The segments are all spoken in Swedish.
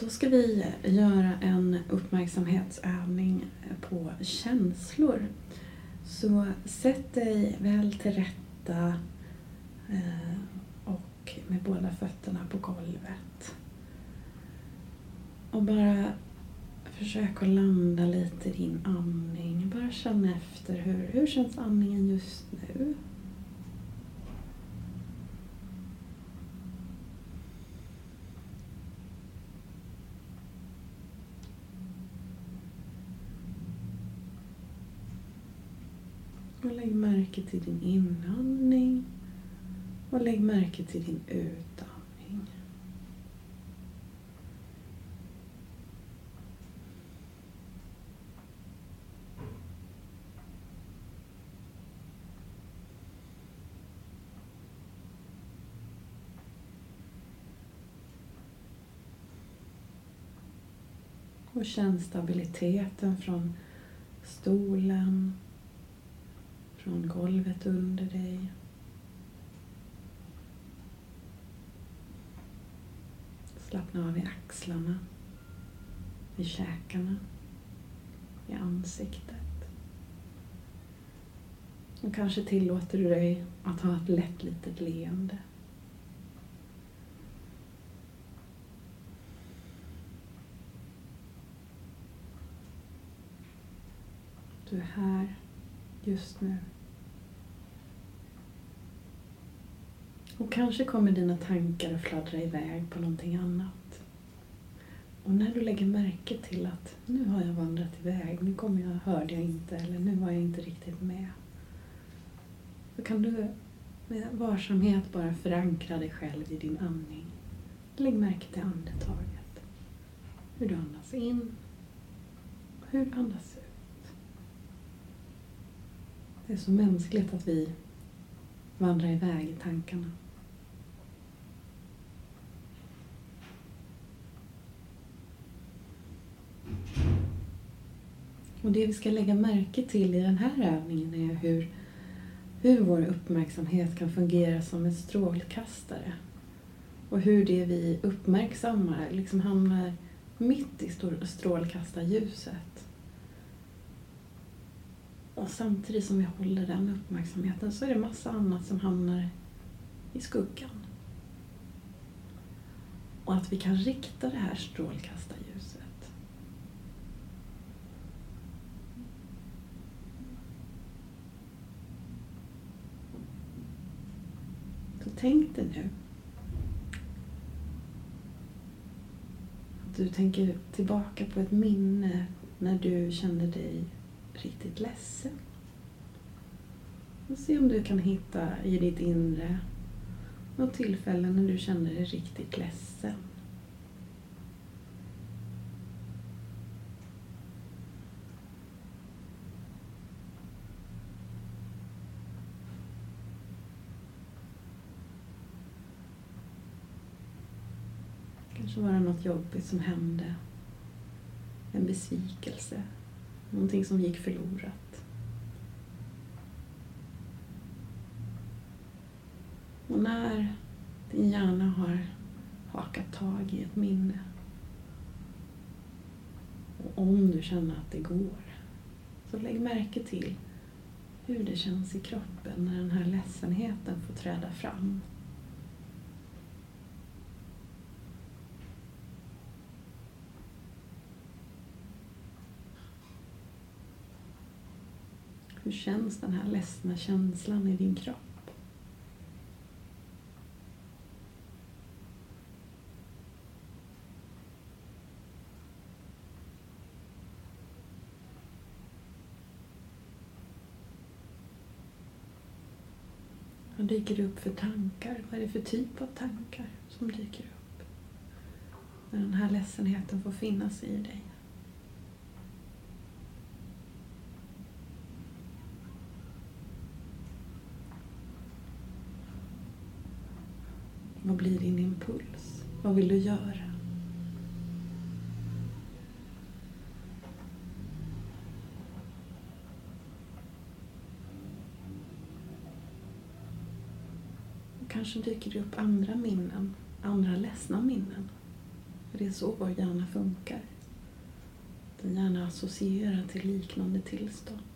Då ska vi göra en uppmärksamhetsövning på känslor. Så sätt dig väl till rätta eh, och med båda fötterna på golvet. Och bara försök att landa lite i din andning. Bara känn efter hur, hur känns andningen just nu? Lägg märke till din inandning och lägg märke till din utandning. Och känn stabiliteten från stolen, från golvet under dig. Slappna av i axlarna, i käkarna, i ansiktet. Och kanske tillåter du dig att ha ett lätt litet leende. Du är här just nu. Och kanske kommer dina tankar att fladdra iväg på någonting annat. Och när du lägger märke till att nu har jag vandrat iväg, nu kommer jag, hörde jag inte eller nu var jag inte riktigt med. Då kan du med varsamhet bara förankra dig själv i din andning. Lägg märke till andetaget. Hur du andas in och hur du andas ut. Det är så mänskligt att vi vandrar iväg i tankarna. Och det vi ska lägga märke till i den här övningen är hur, hur vår uppmärksamhet kan fungera som en strålkastare. Och hur det vi uppmärksammar liksom hamnar mitt i strålkastarljuset. Och samtidigt som vi håller den uppmärksamheten så är det massa annat som hamnar i skuggan. Och att vi kan rikta det här strålkastarljuset. Så tänk dig nu att du tänker tillbaka på ett minne när du kände dig riktigt ledsen. Och se om du kan hitta i ditt inre något tillfälle när du kände dig riktigt ledsen. Kanske var det något jobbigt som hände. En besvikelse. Någonting som gick förlorat. Och när din hjärna har hakat tag i ett minne och om du känner att det går så lägg märke till hur det känns i kroppen när den här ledsenheten får träda fram. Hur känns den här ledsna känslan i din kropp? Vad dyker det upp för tankar? Vad är det för typ av tankar som dyker upp? När den här ledsenheten får finnas i dig. Vad blir din impuls? Vad vill du göra? Kanske dyker det upp andra minnen, andra ledsna minnen För det är så vår hjärna funkar. Den gärna associerar till liknande tillstånd.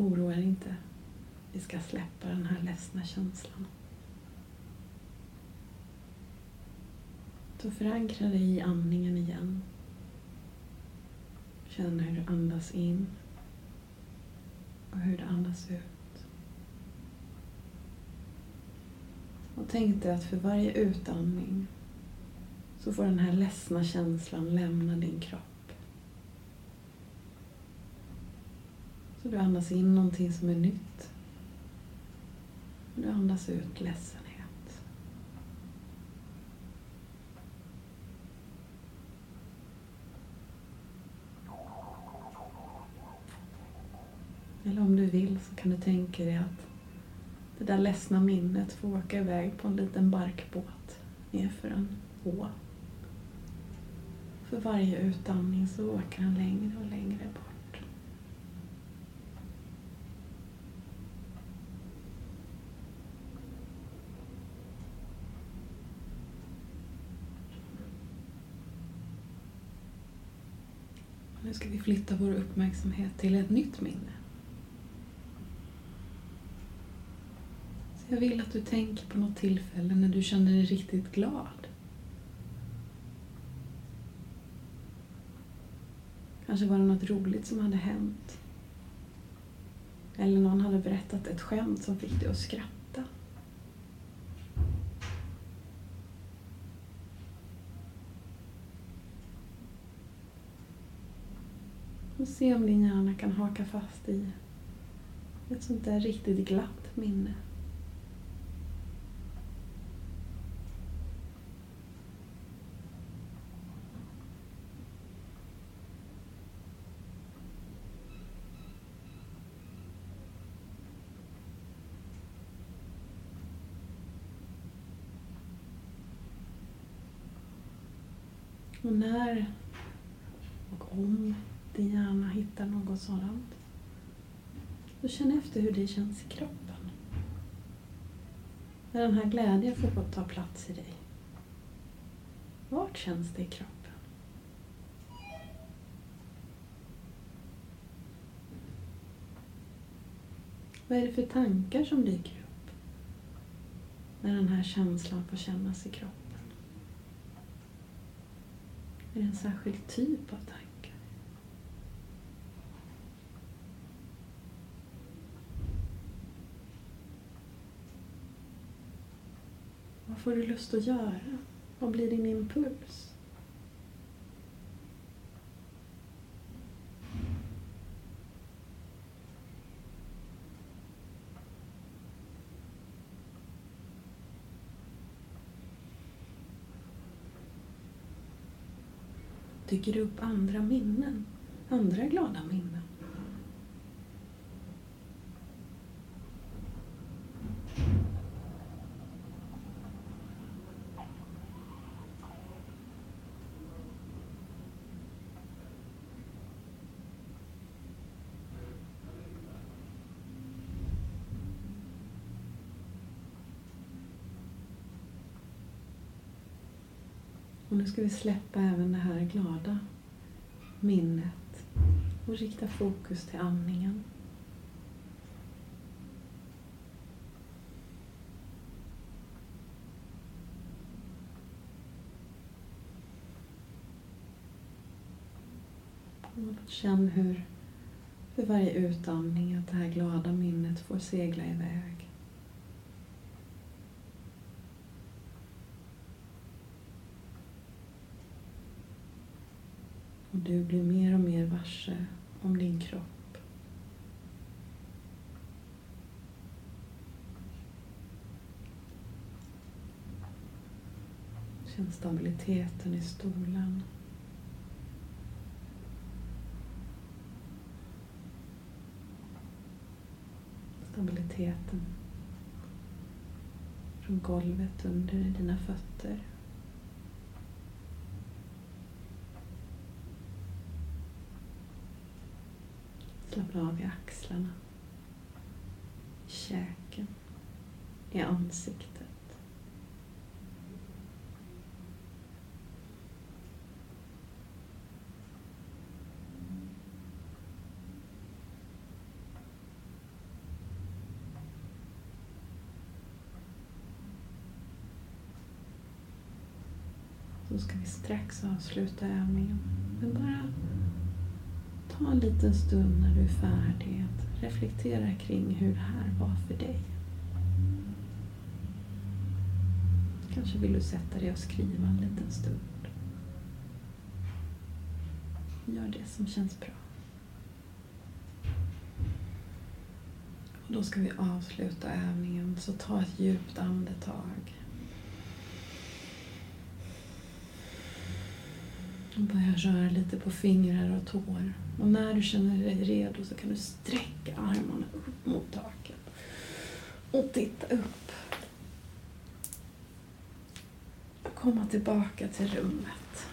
Oroa dig inte. Vi ska släppa den här ledsna känslan. Så förankra dig i andningen igen. Känn hur du andas in och hur du andas ut. Och tänk dig att för varje utandning så får den här ledsna känslan lämna din kropp. Så du andas in någonting som är nytt. Och du andas ut ledsenhet. Eller om du vill så kan du tänka dig att det där ledsna minnet får åka iväg på en liten barkbåt nerför en å. För varje utandning så åker den längre och längre bort. Nu ska vi flytta vår uppmärksamhet till ett nytt minne. Jag vill att du tänker på något tillfälle när du kände dig riktigt glad. Kanske var det något roligt som hade hänt. Eller någon hade berättat ett skämt som fick dig att skratta. Och se om din hjärna kan haka fast i ett sånt där riktigt glatt minne. Och när och om din hjärna hittar något sådant, så känn efter hur det känns i kroppen. När den här glädjen får ta plats i dig. Vart känns det i kroppen? Vad är det för tankar som dyker upp när den här känslan får kännas i kroppen? Är det en särskild typ av tankar? Vad får du lust att göra? Vad blir din impuls? dyker det upp andra minnen, andra glada minnen. Och nu ska vi släppa även det här glada minnet och rikta fokus till andningen. känn hur för varje utandning att det här glada minnet får segla iväg. Och du blir mer och mer varse om din kropp. Känn stabiliteten i stolen. Stabiliteten från golvet under dina fötter. Slappna av i axlarna, i käken, i ansiktet. Så ska vi strax avsluta övningen. Men bara ta en liten stund när du är färdig att reflektera kring hur det här var för dig. Kanske vill du sätta dig och skriva en liten stund. Gör det som känns bra. Och då ska vi avsluta övningen, så ta ett djupt andetag. Och börja röra lite på fingrar och tår. Och när du känner dig redo så kan du sträcka armarna upp mot taket. Och titta upp. Och komma tillbaka till rummet.